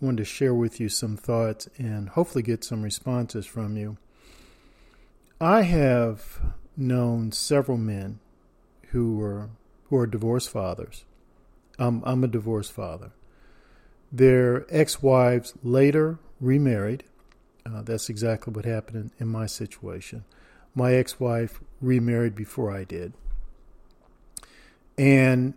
Wanted to share with you some thoughts and hopefully get some responses from you. I have known several men who were who are divorced fathers. Um, I'm a divorced father. Their ex-wives later remarried. Uh, that's exactly what happened in, in my situation. My ex-wife remarried before I did. And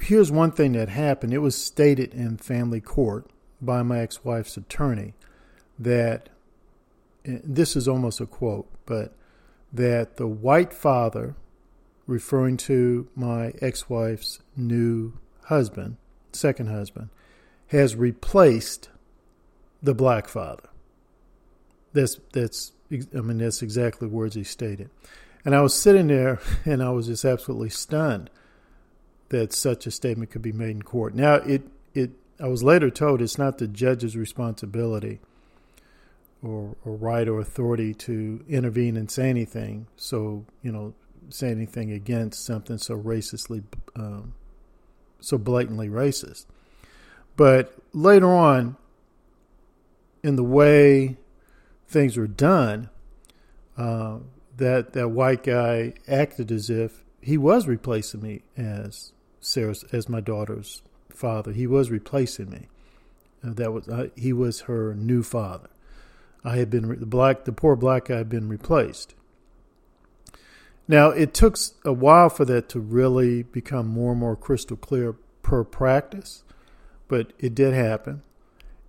here's one thing that happened. It was stated in family court by my ex wife's attorney that this is almost a quote, but that the white father, referring to my ex wife's new husband, second husband, has replaced the black father. That's that's I mean that's exactly words he stated. And I was sitting there and I was just absolutely stunned that such a statement could be made in court. Now, it, it I was later told it's not the judge's responsibility or, or right or authority to intervene and say anything. So, you know, say anything against something so racistly, um, so blatantly racist. But later on, in the way things were done, uh, that that white guy acted as if he was replacing me as Sarah's as my daughter's father. He was replacing me. Uh, that was uh, he was her new father. I had been the black the poor black guy had been replaced. Now it took a while for that to really become more and more crystal clear per practice, but it did happen.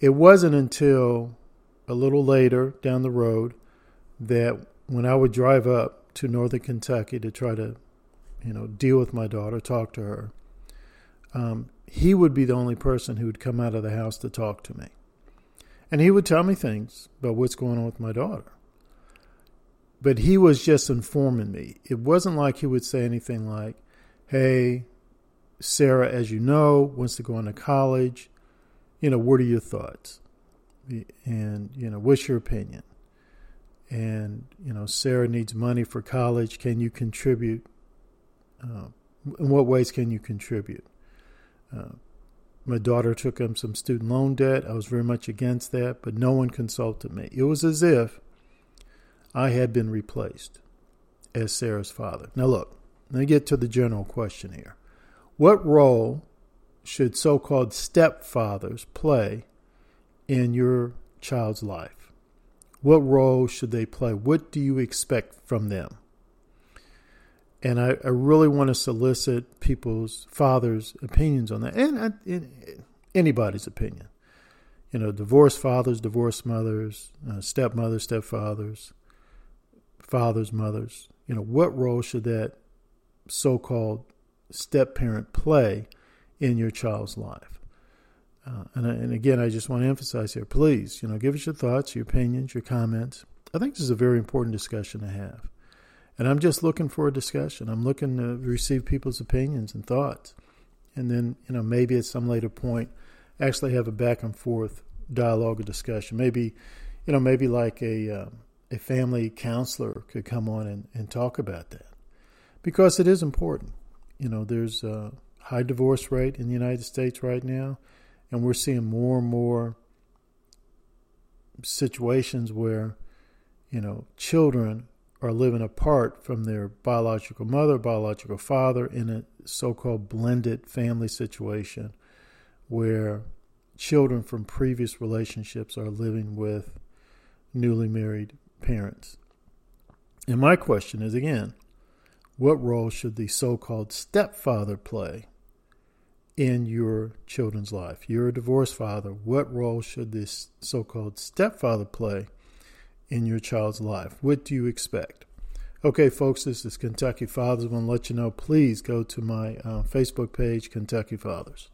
It wasn't until a little later down the road that when I would drive up to northern Kentucky to try to, you know, deal with my daughter, talk to her, um, he would be the only person who would come out of the house to talk to me. And he would tell me things about what's going on with my daughter. But he was just informing me. It wasn't like he would say anything like, hey, Sarah, as you know, wants to go into college. You know, what are your thoughts? And, you know, what's your opinion? and you know Sarah needs money for college. Can you contribute? Uh, in what ways can you contribute? Uh, my daughter took on some student loan debt. I was very much against that, but no one consulted me. It was as if I had been replaced as Sarah's father. Now, look, let me get to the general question here. What role should so called stepfathers play in your child's life? What role should they play? What do you expect from them? And I, I really want to solicit people's fathers' opinions on that, and, and anybody's opinion. You know, divorced fathers, divorced mothers, uh, stepmothers, stepfathers, fathers, mothers. You know, what role should that so-called step parent play in your child's life? Uh, and, and again, I just want to emphasize here, please, you know, give us your thoughts, your opinions, your comments. I think this is a very important discussion to have. And I'm just looking for a discussion. I'm looking to receive people's opinions and thoughts. And then, you know, maybe at some later point, actually have a back and forth dialogue or discussion. Maybe, you know, maybe like a, uh, a family counselor could come on and, and talk about that. Because it is important. You know, there's a high divorce rate in the United States right now. And we're seeing more and more situations where, you know, children are living apart from their biological mother, biological father in a so called blended family situation where children from previous relationships are living with newly married parents. And my question is again, what role should the so called stepfather play in your children's life? You're a divorced father. What role should this so called stepfather play in your child's life? What do you expect? Okay, folks, this is Kentucky Fathers. I want to let you know please go to my uh, Facebook page, Kentucky Fathers.